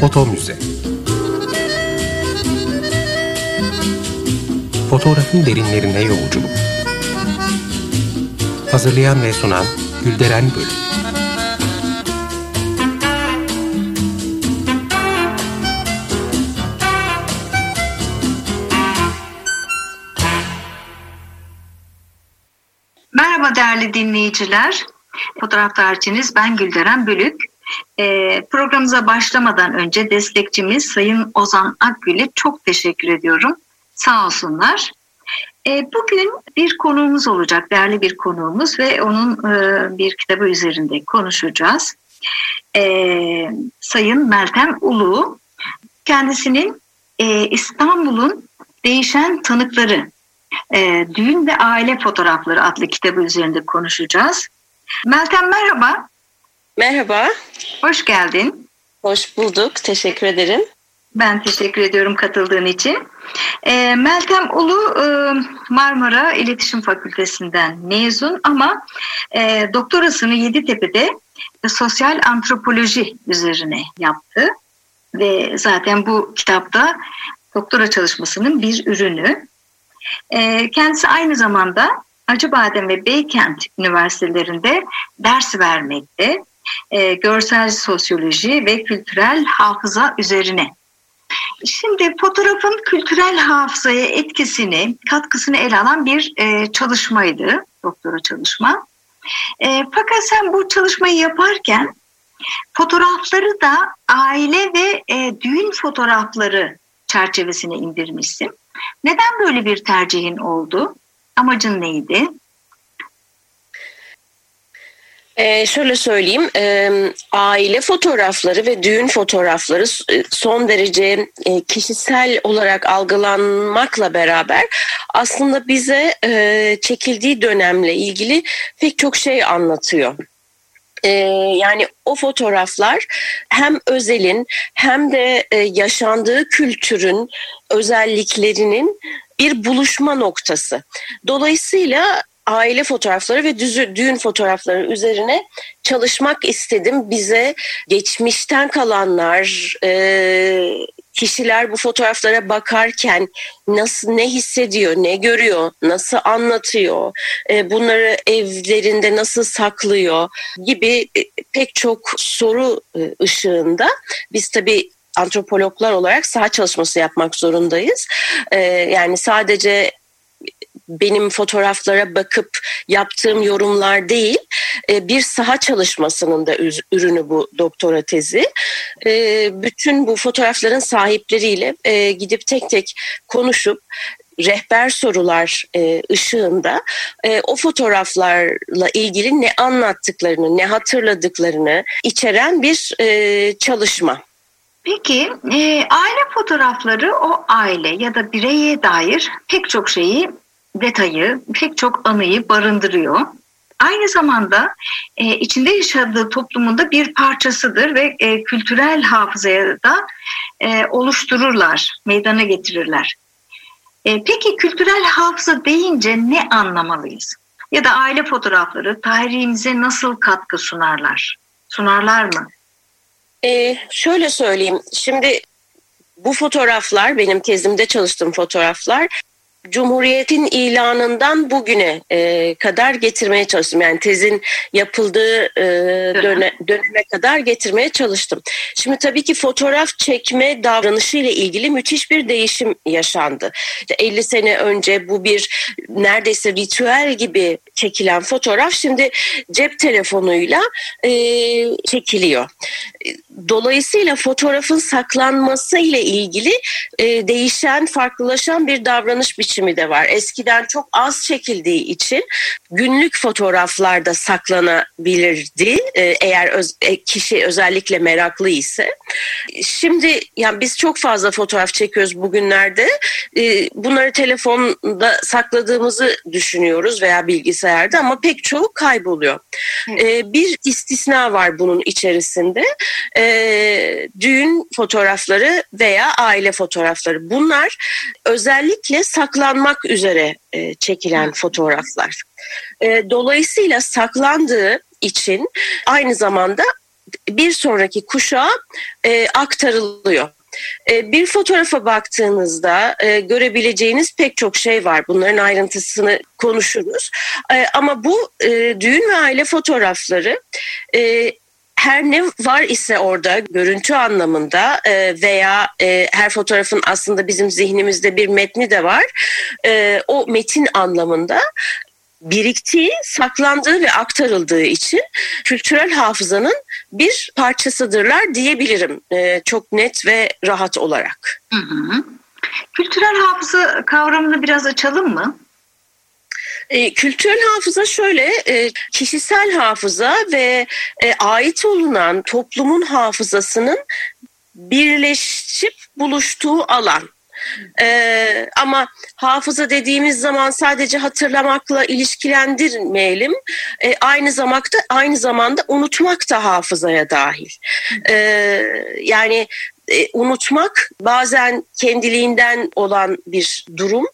Foto Müze Fotoğrafın derinlerine yolculuk Hazırlayan ve sunan Gülderen Bölüm Merhaba değerli dinleyiciler. Fotoğraf tarihçiniz ben Gülderen Bölük. E, programımıza başlamadan önce destekçimiz Sayın Ozan Akgül'e çok teşekkür ediyorum. Sağ olsunlar. E, bugün bir konuğumuz olacak, değerli bir konuğumuz ve onun e, bir kitabı üzerinde konuşacağız. E, Sayın Meltem Ulu, kendisinin e, İstanbul'un değişen tanıkları, e, düğün ve aile fotoğrafları adlı kitabı üzerinde konuşacağız. Meltem merhaba. Merhaba. Hoş geldin. Hoş bulduk. Teşekkür ederim. Ben teşekkür ediyorum katıldığın için. E, Meltem Ulu e, Marmara İletişim Fakültesinden mezun ama e, doktorasını Yeditepe'de e, sosyal antropoloji üzerine yaptı. Ve zaten bu kitapta doktora çalışmasının bir ürünü. E, kendisi aynı zamanda Acıbadem ve Beykent Üniversitelerinde ders vermekte. E, görsel sosyoloji ve kültürel hafıza üzerine. Şimdi fotoğrafın kültürel hafızaya etkisini, katkısını ele alan bir e, çalışmaydı, doktora çalışma. E, fakat sen bu çalışmayı yaparken fotoğrafları da aile ve e, düğün fotoğrafları çerçevesine indirmişsin. Neden böyle bir tercihin oldu? Amacın neydi? Ee, şöyle söyleyeyim, e, aile fotoğrafları ve düğün fotoğrafları e, son derece e, kişisel olarak algılanmakla beraber aslında bize e, çekildiği dönemle ilgili pek çok şey anlatıyor. Ee, yani o fotoğraflar hem özelin hem de e, yaşandığı kültürün özelliklerinin bir buluşma noktası. Dolayısıyla aile fotoğrafları ve düzü, düğün fotoğrafları üzerine çalışmak istedim. Bize geçmişten kalanlar, e, kişiler bu fotoğraflara bakarken nasıl ne hissediyor, ne görüyor, nasıl anlatıyor, e, bunları evlerinde nasıl saklıyor gibi e, pek çok soru e, ışığında biz tabii antropologlar olarak saha çalışması yapmak zorundayız. E, yani sadece benim fotoğraflara bakıp yaptığım yorumlar değil e, bir saha çalışmasının da ürünü bu doktora tezi. E, bütün bu fotoğrafların sahipleriyle e, gidip tek tek konuşup rehber sorular ışığında o fotoğraflarla ilgili ne anlattıklarını, ne hatırladıklarını içeren bir çalışma. Peki e, aile fotoğrafları o aile ya da bireye dair pek çok şeyi detayı, pek çok anıyı barındırıyor. Aynı zamanda e, içinde yaşadığı toplumunda bir parçasıdır ve e, kültürel hafızaya da e, oluştururlar, meydana getirirler. E, peki kültürel hafıza deyince ne anlamalıyız? Ya da aile fotoğrafları tarihimize nasıl katkı sunarlar? Sunarlar mı? E, şöyle söyleyeyim, şimdi bu fotoğraflar, benim tezimde çalıştığım fotoğraflar Cumhuriyet'in ilanından bugüne e, kadar getirmeye çalıştım. Yani tezin yapıldığı e, döne, döneme kadar getirmeye çalıştım. Şimdi tabii ki fotoğraf çekme davranışı ile ilgili müthiş bir değişim yaşandı. İşte 50 sene önce bu bir neredeyse ritüel gibi çekilen fotoğraf şimdi cep telefonuyla e, çekiliyor. Dolayısıyla fotoğrafın saklanması ile ilgili e, değişen, farklılaşan bir davranış biçimi de var. Eskiden çok az çekildiği için günlük fotoğraflarda saklanabilirdi e, eğer öz, e, kişi özellikle meraklı ise. Şimdi yani biz çok fazla fotoğraf çekiyoruz bugünlerde. E, bunları telefonda sakladığımızı düşünüyoruz veya bilgisayarda ama pek çoğu kayboluyor. E, bir istisna var bunun içerisinde. E, düğün fotoğrafları veya aile fotoğrafları. Bunlar özellikle saklanmak üzere e, çekilen fotoğraflar. E, dolayısıyla saklandığı için aynı zamanda bir sonraki kuşağa e, aktarılıyor. E, bir fotoğrafa baktığınızda e, görebileceğiniz pek çok şey var. Bunların ayrıntısını konuşuruz. E, ama bu düğün ve aile fotoğrafları her ne var ise orada görüntü anlamında veya her fotoğrafın aslında bizim zihnimizde bir metni de var. o metin anlamında biriktiği, saklandığı ve aktarıldığı için kültürel hafızanın bir parçasıdırlar diyebilirim e, çok net ve rahat olarak. Hı hı. Kültürel hafıza kavramını biraz açalım mı? E, kültürel hafıza şöyle, e, kişisel hafıza ve e, ait olunan toplumun hafızasının birleşip buluştuğu alan. Ee, ama hafıza dediğimiz zaman sadece hatırlamakla ilişkilendirmeyelim. Ee, aynı zamanda aynı zamanda unutmak da hafızaya dahil. Ee, yani e, unutmak bazen kendiliğinden olan bir durum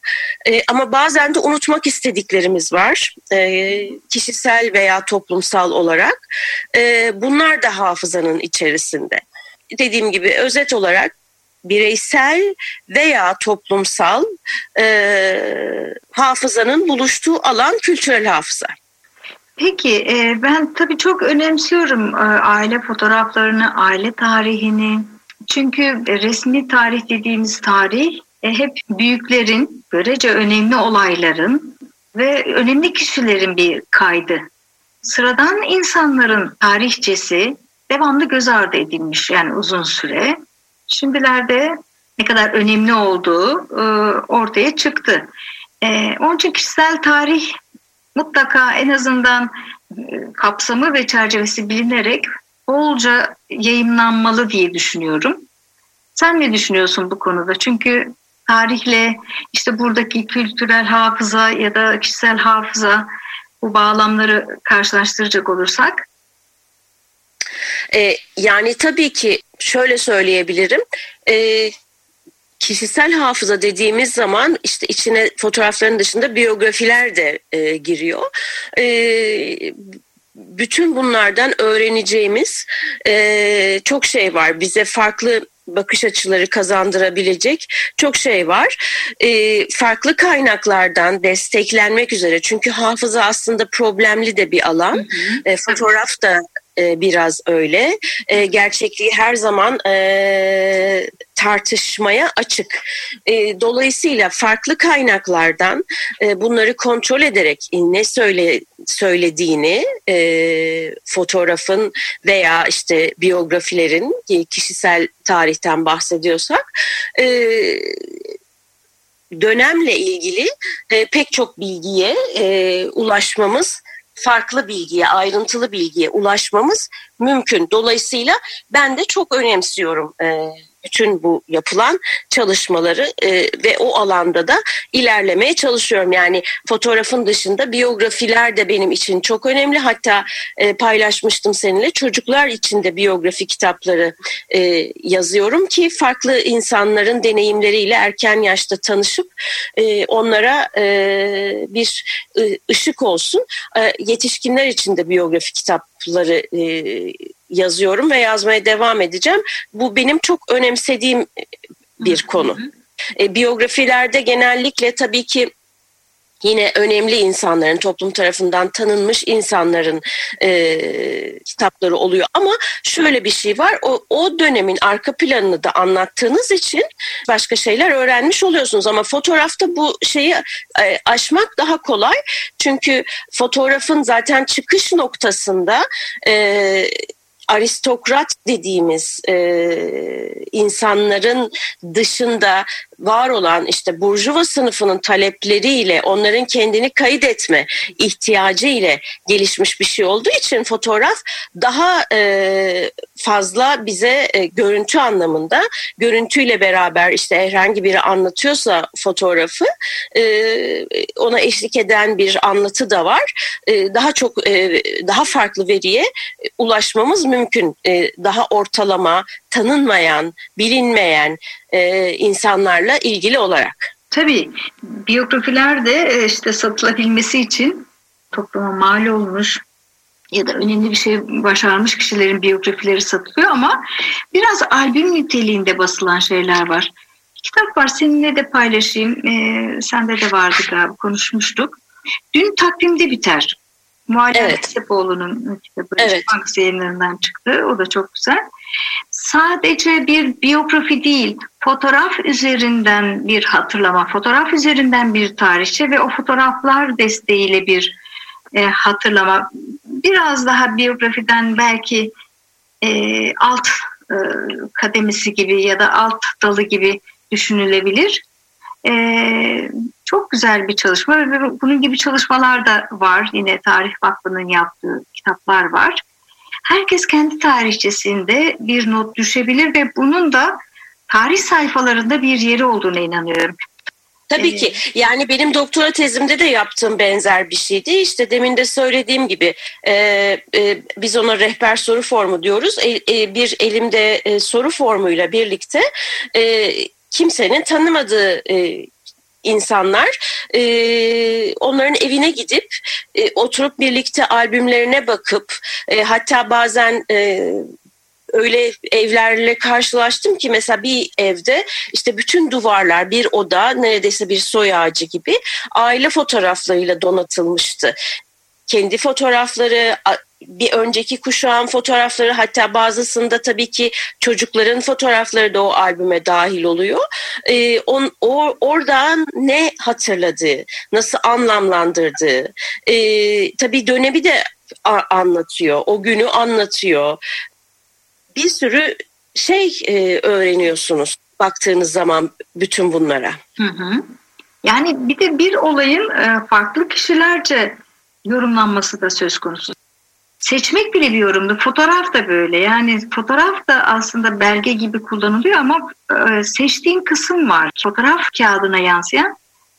e, ama bazen de unutmak istediklerimiz var e, kişisel veya toplumsal olarak e, bunlar da hafızanın içerisinde dediğim gibi özet olarak bireysel veya toplumsal e, hafızanın buluştuğu alan kültürel hafıza. Peki e, ben tabii çok önemsiyorum e, aile fotoğraflarını, aile tarihini. Çünkü resmi tarih dediğimiz tarih e, hep büyüklerin, görece önemli olayların ve önemli kişilerin bir kaydı. Sıradan insanların tarihçesi devamlı göz ardı edilmiş yani uzun süre. Şimdilerde ne kadar önemli olduğu e, ortaya çıktı. E, onun için kişisel tarih mutlaka en azından kapsamı ve çerçevesi bilinerek bolca yayınlanmalı diye düşünüyorum. Sen ne düşünüyorsun bu konuda? Çünkü tarihle işte buradaki kültürel hafıza ya da kişisel hafıza bu bağlamları karşılaştıracak olursak e, yani tabii ki şöyle söyleyebilirim. E, kişisel hafıza dediğimiz zaman işte içine fotoğrafların dışında biyografiler de e, giriyor. E, bütün bunlardan öğreneceğimiz e, çok şey var. Bize farklı bakış açıları kazandırabilecek çok şey var. E, farklı kaynaklardan desteklenmek üzere çünkü hafıza aslında problemli de bir alan. Hı hı. E, fotoğraf da e, biraz öyle. E, gerçekliği her zaman e, tartışmaya açık. E, dolayısıyla farklı kaynaklardan e, bunları kontrol ederek ne söyle söylediğini e, fotoğrafın veya işte biyografilerin kişisel tarihten bahsediyorsak e, dönemle ilgili e, pek çok bilgiye e, ulaşmamız farklı bilgiye, ayrıntılı bilgiye ulaşmamız mümkün. Dolayısıyla ben de çok önemsiyorum e, bütün bu yapılan çalışmaları e, ve o alanda da ilerlemeye çalışıyorum. Yani fotoğrafın dışında biyografiler de benim için çok önemli. Hatta e, paylaşmıştım seninle çocuklar için de biyografi kitapları e, yazıyorum ki farklı insanların deneyimleriyle erken yaşta tanışıp e, onlara e, bir e, ışık olsun. E, yetişkinler için de biyografi kitapları e, yazıyorum ve yazmaya devam edeceğim. Bu benim çok önemsediğim bir konu. E, biyografilerde genellikle tabii ki yine önemli insanların toplum tarafından tanınmış insanların e, kitapları oluyor ama şöyle bir şey var o, o dönemin arka planını da anlattığınız için başka şeyler öğrenmiş oluyorsunuz ama fotoğrafta bu şeyi e, aşmak daha kolay çünkü fotoğrafın zaten çıkış noktasında e, aristokrat dediğimiz e, insanların dışında var olan işte burjuva sınıfının talepleriyle onların kendini kayıt etme ihtiyacı ile gelişmiş bir şey olduğu için fotoğraf daha e, fazla bize e, görüntü anlamında görüntüyle beraber işte herhangi biri anlatıyorsa fotoğrafı e, ona eşlik eden bir anlatı da var. E, daha çok e, daha farklı veriye ulaşmamız mümkün. E, daha ortalama, tanınmayan, bilinmeyen e, insanlarla ilgili olarak. Tabii biyografiler de e, işte satılabilmesi için topluma mal olmuş ya da önemli bir şey başarmış kişilerin biyografileri satılıyor ama biraz albüm niteliğinde basılan şeyler var. Kitap var seninle de paylaşayım. Ee, sende de vardı galiba konuşmuştuk. Dün takvimde biter. Muhalif evet. Sepoğlu'nun kitabı evet. Bankası yayınlarından çıktı. O da çok güzel. Sadece bir biyografi değil, fotoğraf üzerinden bir hatırlama, fotoğraf üzerinden bir tarihçe ve o fotoğraflar desteğiyle bir e, hatırlama. Biraz daha biyografiden belki e, alt e, kademesi gibi ya da alt dalı gibi düşünülebilir. E, çok güzel bir çalışma ve bunun gibi çalışmalar da var. Yine Tarih Vakfı'nın yaptığı kitaplar var. Herkes kendi tarihçesinde bir not düşebilir ve bunun da tarih sayfalarında bir yeri olduğuna inanıyorum. Tabii ki yani benim doktora tezimde de yaptığım benzer bir şeydi. İşte demin de söylediğim gibi e, e, biz ona rehber soru formu diyoruz. E, e, bir elimde e, soru formuyla birlikte e, kimsenin tanımadığı e, insanlar e, onların evine gidip e, oturup birlikte albümlerine bakıp e, hatta bazen e, öyle evlerle karşılaştım ki mesela bir evde işte bütün duvarlar bir oda neredeyse bir soy ağacı gibi aile fotoğraflarıyla donatılmıştı. Kendi fotoğrafları, bir önceki kuşağın fotoğrafları hatta bazısında tabii ki çocukların fotoğrafları da o albüme dahil oluyor. Ee, on, o, oradan ne hatırladığı, nasıl anlamlandırdığı, e, tabii dönemi de anlatıyor, o günü anlatıyor. Bir sürü şey e, öğreniyorsunuz baktığınız zaman bütün bunlara. Hı hı. Yani bir de bir olayın e, farklı kişilerce yorumlanması da söz konusu seçmek bile bir yorumdu. Fotoğraf da böyle. Yani fotoğraf da aslında belge gibi kullanılıyor ama e, seçtiğin kısım var. Fotoğraf kağıdına yansıyan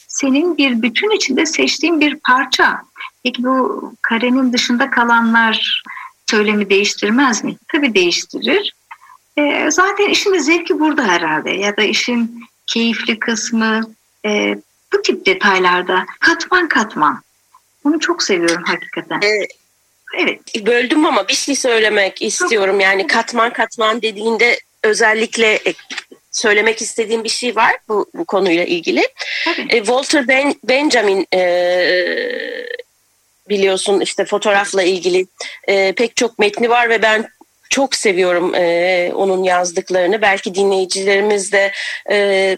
senin bir bütün içinde seçtiğin bir parça. Peki bu karenin dışında kalanlar söylemi değiştirmez mi? Tabii değiştirir. E, zaten işin de zevki burada herhalde ya da işin keyifli kısmı e, bu tip detaylarda katman katman. Bunu çok seviyorum hakikaten. Evet. Evet. Böldüm ama bir şey söylemek istiyorum. Yani katman katman dediğinde özellikle e, söylemek istediğim bir şey var bu, bu konuyla ilgili. E, Walter ben, Benjamin e, biliyorsun işte fotoğrafla ilgili e, pek çok metni var ve ben çok seviyorum e, onun yazdıklarını. Belki dinleyicilerimiz de e,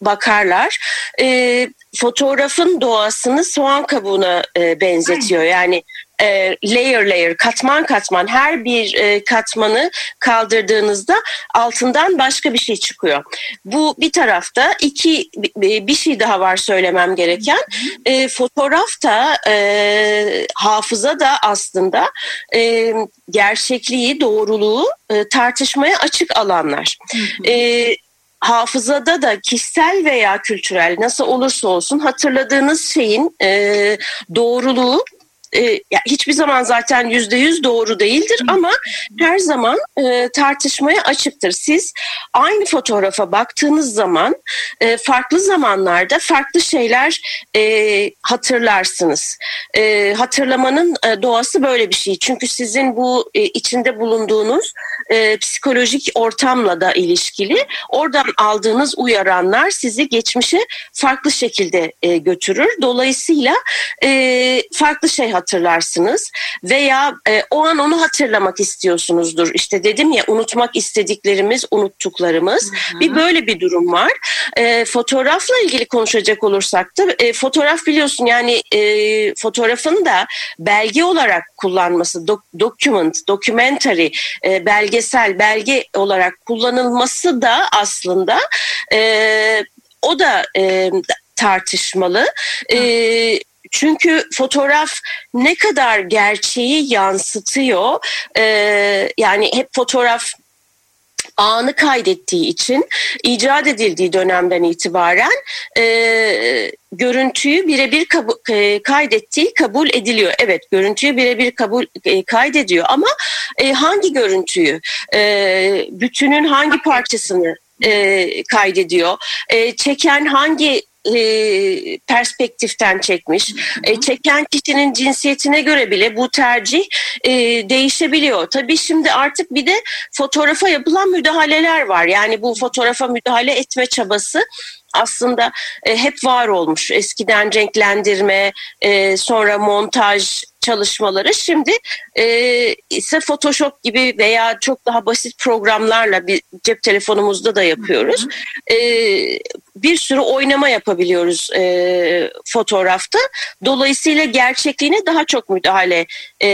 bakarlar. E, fotoğrafın doğasını soğan kabuğuna e, benzetiyor. Yani e, layer layer katman katman her bir e, katmanı kaldırdığınızda altından başka bir şey çıkıyor. Bu bir tarafta iki bir şey daha var söylemem gereken e, fotoğraf da e, hafıza da aslında e, gerçekliği doğruluğu e, tartışmaya açık alanlar. E, hafızada da kişisel veya kültürel nasıl olursa olsun hatırladığınız şeyin e, doğruluğu e, ya hiçbir zaman zaten yüzde yüz doğru değildir ama her zaman e, tartışmaya açıktır. Siz aynı fotoğrafa baktığınız zaman e, farklı zamanlarda farklı şeyler e, hatırlarsınız. E, hatırlamanın e, doğası böyle bir şey. Çünkü sizin bu e, içinde bulunduğunuz e, psikolojik ortamla da ilişkili. Oradan aldığınız uyaranlar sizi geçmişe farklı şekilde e, götürür. Dolayısıyla e, farklı şey hatırlarsınız veya e, o an onu hatırlamak istiyorsunuzdur. İşte dedim ya unutmak istediklerimiz, unuttuklarımız. Hı hı. Bir böyle bir durum var. E, fotoğrafla ilgili konuşacak olursak da e, fotoğraf biliyorsun yani e, fotoğrafın da belge olarak kullanması, do, document, documentary, e, belgesel, belge olarak kullanılması da aslında e, o da e, tartışmalı. E, çünkü fotoğraf ne kadar gerçeği yansıtıyor. Ee, yani hep fotoğraf anı kaydettiği için icat edildiği dönemden itibaren e, görüntüyü birebir e, kaydettiği kabul ediliyor. Evet görüntüyü birebir kabul e, kaydediyor ama e, hangi görüntüyü, e, bütünün hangi parçasını e, kaydediyor. E, çeken hangi e, perspektiften çekmiş. E, çeken kişinin cinsiyetine göre bile bu tercih e, değişebiliyor. Tabii şimdi artık bir de fotoğrafa yapılan müdahaleler var. Yani bu fotoğrafa müdahale etme çabası aslında e, hep var olmuş. Eskiden renklendirme, e, sonra montaj çalışmaları şimdi e, ise Photoshop gibi veya çok daha basit programlarla bir cep telefonumuzda da yapıyoruz. E, bir sürü oynama yapabiliyoruz e, fotoğrafta. Dolayısıyla gerçekliğine daha çok müdahale e,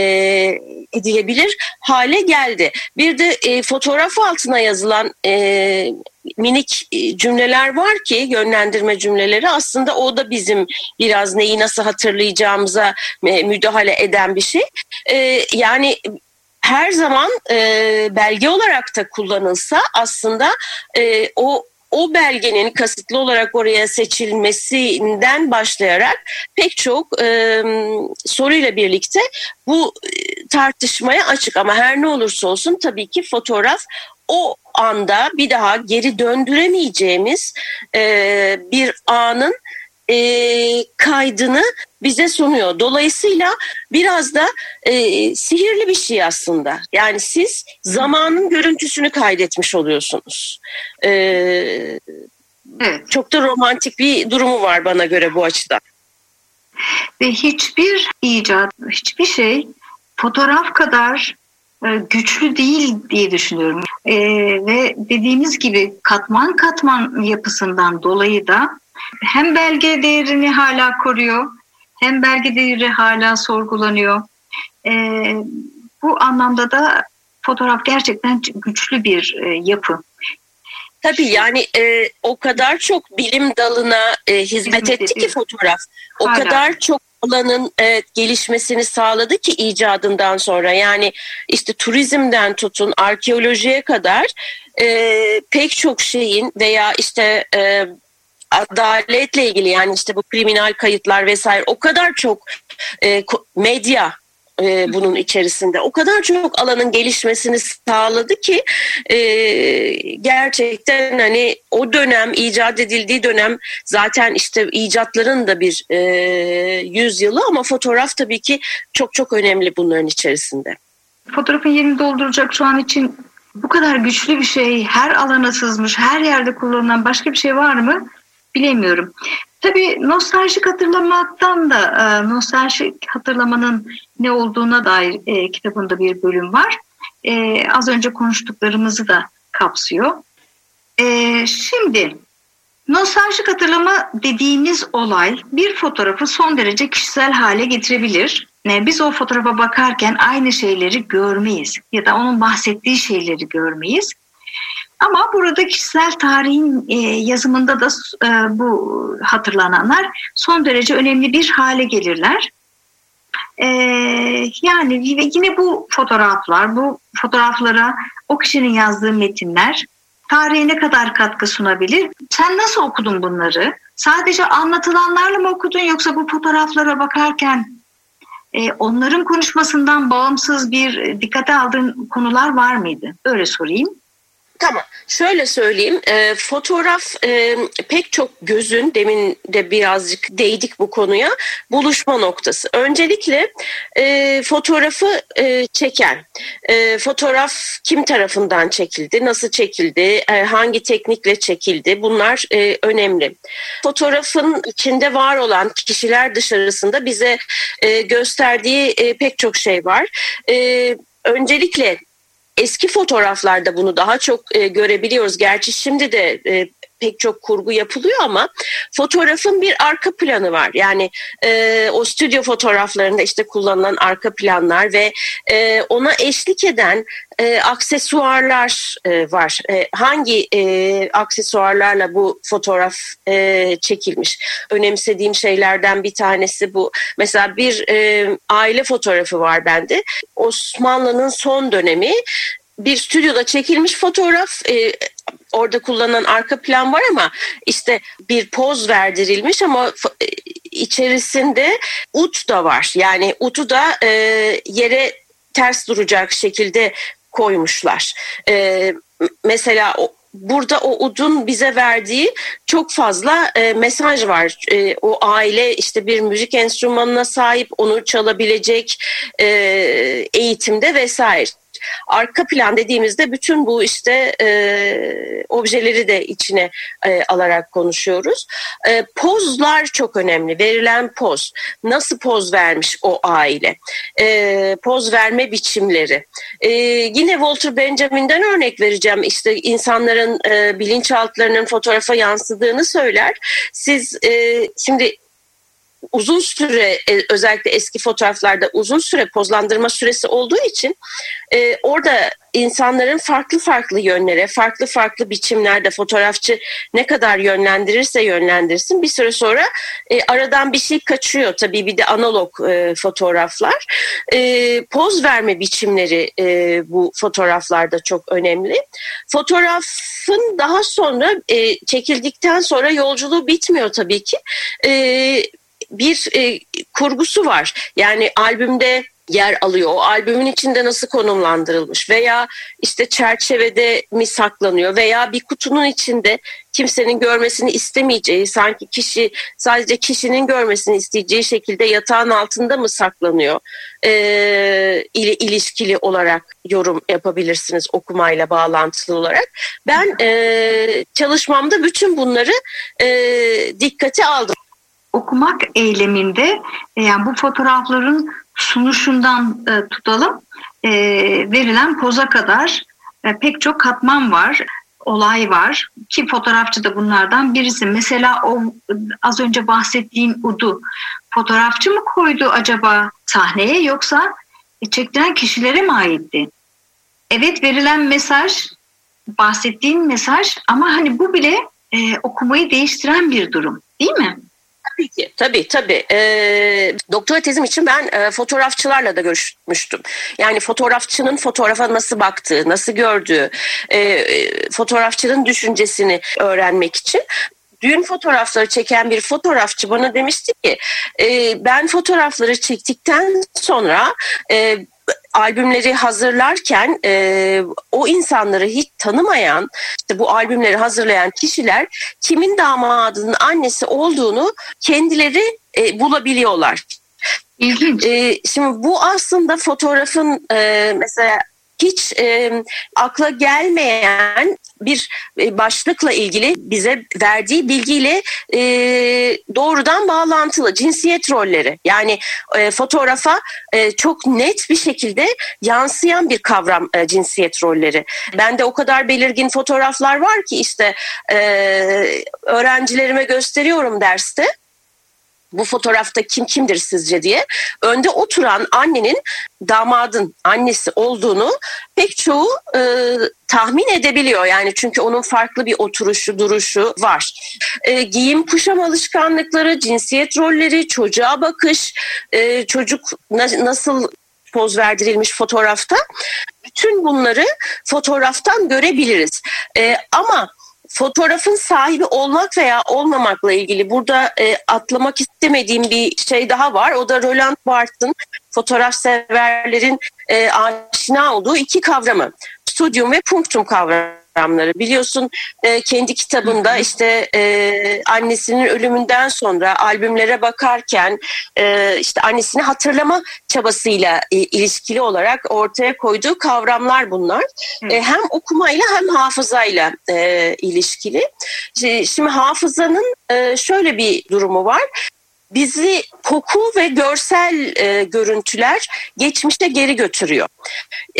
edilebilir hale geldi. Bir de e, fotoğraf altına yazılan e, minik e, cümleler var ki yönlendirme cümleleri aslında o da bizim biraz neyi nasıl hatırlayacağımıza e, müdahale eden bir şey. E, yani her zaman belge olarak da kullanılsa aslında o o belgenin kasıtlı olarak oraya seçilmesinden başlayarak pek çok e, soruyla birlikte bu tartışmaya açık ama her ne olursa olsun tabii ki fotoğraf o anda bir daha geri döndüremeyeceğimiz e, bir anın e, kaydını bize sunuyor. Dolayısıyla biraz da e, sihirli bir şey aslında. Yani siz zamanın görüntüsünü kaydetmiş oluyorsunuz. E. Çok da romantik bir durumu var bana göre bu açıdan. Ve hiçbir icat, hiçbir şey fotoğraf kadar güçlü değil diye düşünüyorum. E, ve dediğimiz gibi katman katman yapısından dolayı da hem belge değerini hala koruyor hem belge değeri hala sorgulanıyor. E, bu anlamda da fotoğraf gerçekten güçlü bir e, yapı. Tabii yani e, o kadar çok bilim dalına e, hizmet etti ki fotoğraf. O Hala. kadar çok alanın evet, gelişmesini sağladı ki icadından sonra. Yani işte turizmden tutun arkeolojiye kadar e, pek çok şeyin veya işte e, adaletle ilgili yani işte bu kriminal kayıtlar vesaire o kadar çok e, medya e, bunun içerisinde. O kadar çok alanın gelişmesini sağladı ki e, gerçekten hani o dönem icat edildiği dönem zaten işte icatların da bir e, yüzyılı ama fotoğraf tabii ki çok çok önemli bunların içerisinde. Fotoğrafın yerini dolduracak şu an için bu kadar güçlü bir şey her alana sızmış her yerde kullanılan başka bir şey var mı bilemiyorum. Tabii nostaljik hatırlamaktan da e, nostaljik hatırlamanın ne olduğuna dair e, kitabında bir bölüm var. E, az önce konuştuklarımızı da kapsıyor. E, şimdi nostaljik hatırlama dediğimiz olay bir fotoğrafı son derece kişisel hale getirebilir. E, biz o fotoğrafa bakarken aynı şeyleri görmeyiz ya da onun bahsettiği şeyleri görmeyiz. Ama burada kişisel tarihin e, yazımında da e, bu hatırlananlar son derece önemli bir hale gelirler. E, yani yine bu fotoğraflar, bu fotoğraflara o kişinin yazdığı metinler tarihe ne kadar katkı sunabilir? Sen nasıl okudun bunları? Sadece anlatılanlarla mı okudun yoksa bu fotoğraflara bakarken onların konuşmasından bağımsız bir dikkate aldığın konular var mıydı? Öyle sorayım. Tamam. Şöyle söyleyeyim. E, fotoğraf e, pek çok gözün demin de birazcık değdik bu konuya buluşma noktası. Öncelikle e, fotoğrafı e, çeken, e, fotoğraf kim tarafından çekildi, nasıl çekildi, e, hangi teknikle çekildi bunlar e, önemli. Fotoğrafın içinde var olan kişiler dışarısında bize e, gösterdiği e, pek çok şey var. E, öncelikle eski fotoğraflarda bunu daha çok e, görebiliyoruz. Gerçi şimdi de e, pek çok kurgu yapılıyor ama fotoğrafın bir arka planı var. Yani e, o stüdyo fotoğraflarında işte kullanılan arka planlar ve e, ona eşlik eden e, aksesuarlar e, var. E, hangi e, aksesuarlarla bu fotoğraf e, çekilmiş? Önemsediğim şeylerden bir tanesi bu. Mesela bir e, aile fotoğrafı var bende. Osmanlı'nın son dönemi bir stüdyoda çekilmiş fotoğraf e, orada kullanılan arka plan var ama işte bir poz verdirilmiş ama e, içerisinde ut da var. Yani utu da e, yere ters duracak şekilde koymuşlar. E, mesela o, burada o udun bize verdiği çok fazla e, mesaj var. E, o aile işte bir müzik enstrümanına sahip, onu çalabilecek e, eğitimde vesaire. Arka plan dediğimizde bütün bu işte e, objeleri de içine e, alarak konuşuyoruz. E, pozlar çok önemli. Verilen poz. Nasıl poz vermiş o aile? E, poz verme biçimleri. E, yine Walter Benjamin'den örnek vereceğim. İşte insanların e, bilinçaltlarının fotoğrafa yansıdığını söyler. Siz e, şimdi uzun süre e, özellikle eski fotoğraflarda uzun süre pozlandırma süresi olduğu için e, orada insanların farklı farklı yönlere, farklı farklı biçimlerde fotoğrafçı ne kadar yönlendirirse yönlendirsin bir süre sonra e, aradan bir şey kaçıyor. Tabii bir de analog e, fotoğraflar. E, poz verme biçimleri e, bu fotoğraflarda çok önemli. Fotoğrafın daha sonra e, çekildikten sonra yolculuğu bitmiyor tabii ki. E, bir e, kurgusu var. Yani albümde yer alıyor. O albümün içinde nasıl konumlandırılmış veya işte çerçevede mi saklanıyor veya bir kutunun içinde kimsenin görmesini istemeyeceği sanki kişi sadece kişinin görmesini isteyeceği şekilde yatağın altında mı saklanıyor ile ilişkili olarak yorum yapabilirsiniz okumayla bağlantılı olarak. Ben e, çalışmamda bütün bunları e, dikkate aldım okumak eyleminde e, yani bu fotoğrafların sunuşundan e, tutalım e, verilen poza kadar e, pek çok katman var olay var ki fotoğrafçı da bunlardan birisi. Mesela o az önce bahsettiğim Udu fotoğrafçı mı koydu acaba sahneye yoksa e, çektiren kişilere mi aitti? Evet verilen mesaj bahsettiğin mesaj ama hani bu bile e, okumayı değiştiren bir durum değil mi? Tabii ki, tabii tabii. E, doktora tezim için ben e, fotoğrafçılarla da görüşmüştüm. Yani fotoğrafçının fotoğrafa nasıl baktığı, nasıl gördüğü, e, fotoğrafçının düşüncesini öğrenmek için düğün fotoğrafları çeken bir fotoğrafçı bana demişti ki e, ben fotoğrafları çektikten sonra e, albümleri hazırlarken e, o insanları hiç tanımayan işte bu albümleri hazırlayan kişiler kimin damadının annesi olduğunu kendileri e, bulabiliyorlar. İlginç. E, şimdi bu aslında fotoğrafın e, mesela hiç e, akla gelmeyen bir e, başlıkla ilgili bize verdiği bilgiyle e, doğrudan bağlantılı cinsiyet rolleri yani e, fotoğrafa e, çok net bir şekilde yansıyan bir kavram e, cinsiyet rolleri. Bende o kadar belirgin fotoğraflar var ki işte e, öğrencilerime gösteriyorum derste bu fotoğrafta kim kimdir sizce diye önde oturan annenin damadın annesi olduğunu pek çoğu e, tahmin edebiliyor yani çünkü onun farklı bir oturuşu duruşu var. E, giyim kuşam alışkanlıkları, cinsiyet rolleri, çocuğa bakış, e, çocuk na- nasıl poz verdirilmiş fotoğrafta bütün bunları fotoğraftan görebiliriz. E, ama fotoğrafın sahibi olmak veya olmamakla ilgili burada e, atlamak istemediğim bir şey daha var. O da Roland Barthes'ın fotoğraf severlerin e, aşina olduğu iki kavramı. Studium ve punktum kavramı kavramları. Biliyorsun e, kendi kitabında işte e, annesinin ölümünden sonra albümlere bakarken e, işte annesini hatırlama çabasıyla e, ilişkili olarak ortaya koyduğu kavramlar bunlar. E, hem okumayla hem hafızayla e, ilişkili. Şimdi hafızanın e, şöyle bir durumu var bizi koku ve görsel e, görüntüler geçmişte geri götürüyor.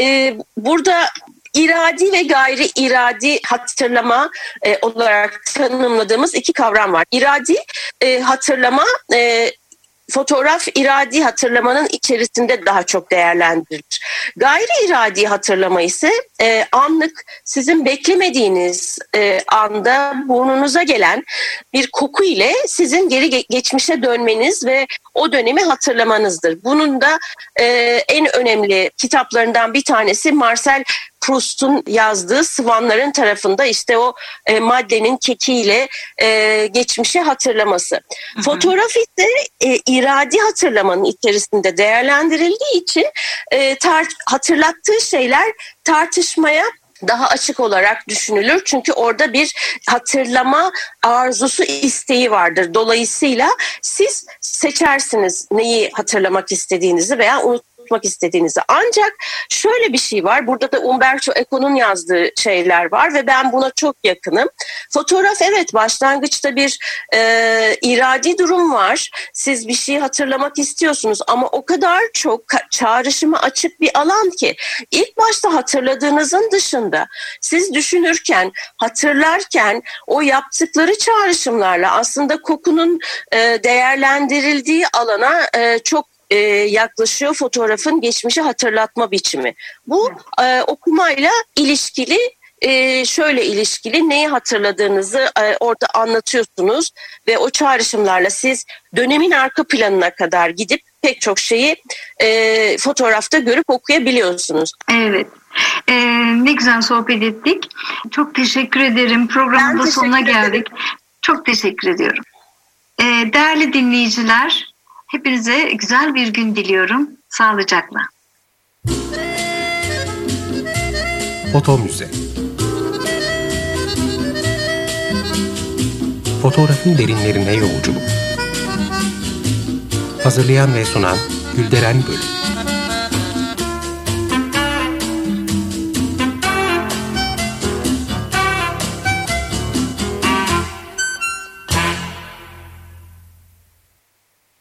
E, burada iradi ve gayri iradi hatırlama e, olarak tanımladığımız iki kavram var. İradi e, hatırlama e, fotoğraf iradi hatırlamanın içerisinde daha çok değerlendirilir. Gayri iradi hatırlama ise e, anlık sizin beklemediğiniz e, anda burnunuza gelen bir koku ile sizin geri geçmişe dönmeniz ve o dönemi hatırlamanızdır. Bunun da e, en önemli kitaplarından bir tanesi Marcel Proust'un yazdığı Sıvanların tarafında işte o e, maddenin kekiyle e, geçmişi hatırlaması. Hı hı. Fotoğraf ise e, iradi hatırlamanın içerisinde değerlendirildiği için e, tar- hatırlattığı şeyler tartışmaya daha açık olarak düşünülür. Çünkü orada bir hatırlama arzusu isteği vardır. Dolayısıyla siz seçersiniz neyi hatırlamak istediğinizi veya unutmak istediğinizi. Ancak şöyle bir şey var. Burada da Umberto Eco'nun yazdığı şeyler var ve ben buna çok yakınım. Fotoğraf evet başlangıçta bir e, iradi durum var. Siz bir şeyi hatırlamak istiyorsunuz ama o kadar çok çağrışıma açık bir alan ki ilk başta hatırladığınızın dışında siz düşünürken, hatırlarken o yaptıkları çağrışımlarla aslında kokunun e, değerlendirildiği alana e, çok e, yaklaşıyor fotoğrafın geçmişi hatırlatma biçimi. Bu e, okumayla ilişkili e, şöyle ilişkili neyi hatırladığınızı e, orada anlatıyorsunuz ve o çağrışımlarla siz dönemin arka planına kadar gidip pek çok şeyi e, fotoğrafta görüp okuyabiliyorsunuz. Evet. Ee, ne güzel sohbet ettik. Çok teşekkür ederim. Programın da sonuna geldik. Ederim. Çok teşekkür ediyorum. Ee, değerli dinleyiciler, hepinize güzel bir gün diliyorum. Sağlıcakla. Foto Müze Fotoğrafın derinlerine yolculuk Hazırlayan ve sunan Gülderen Bölüm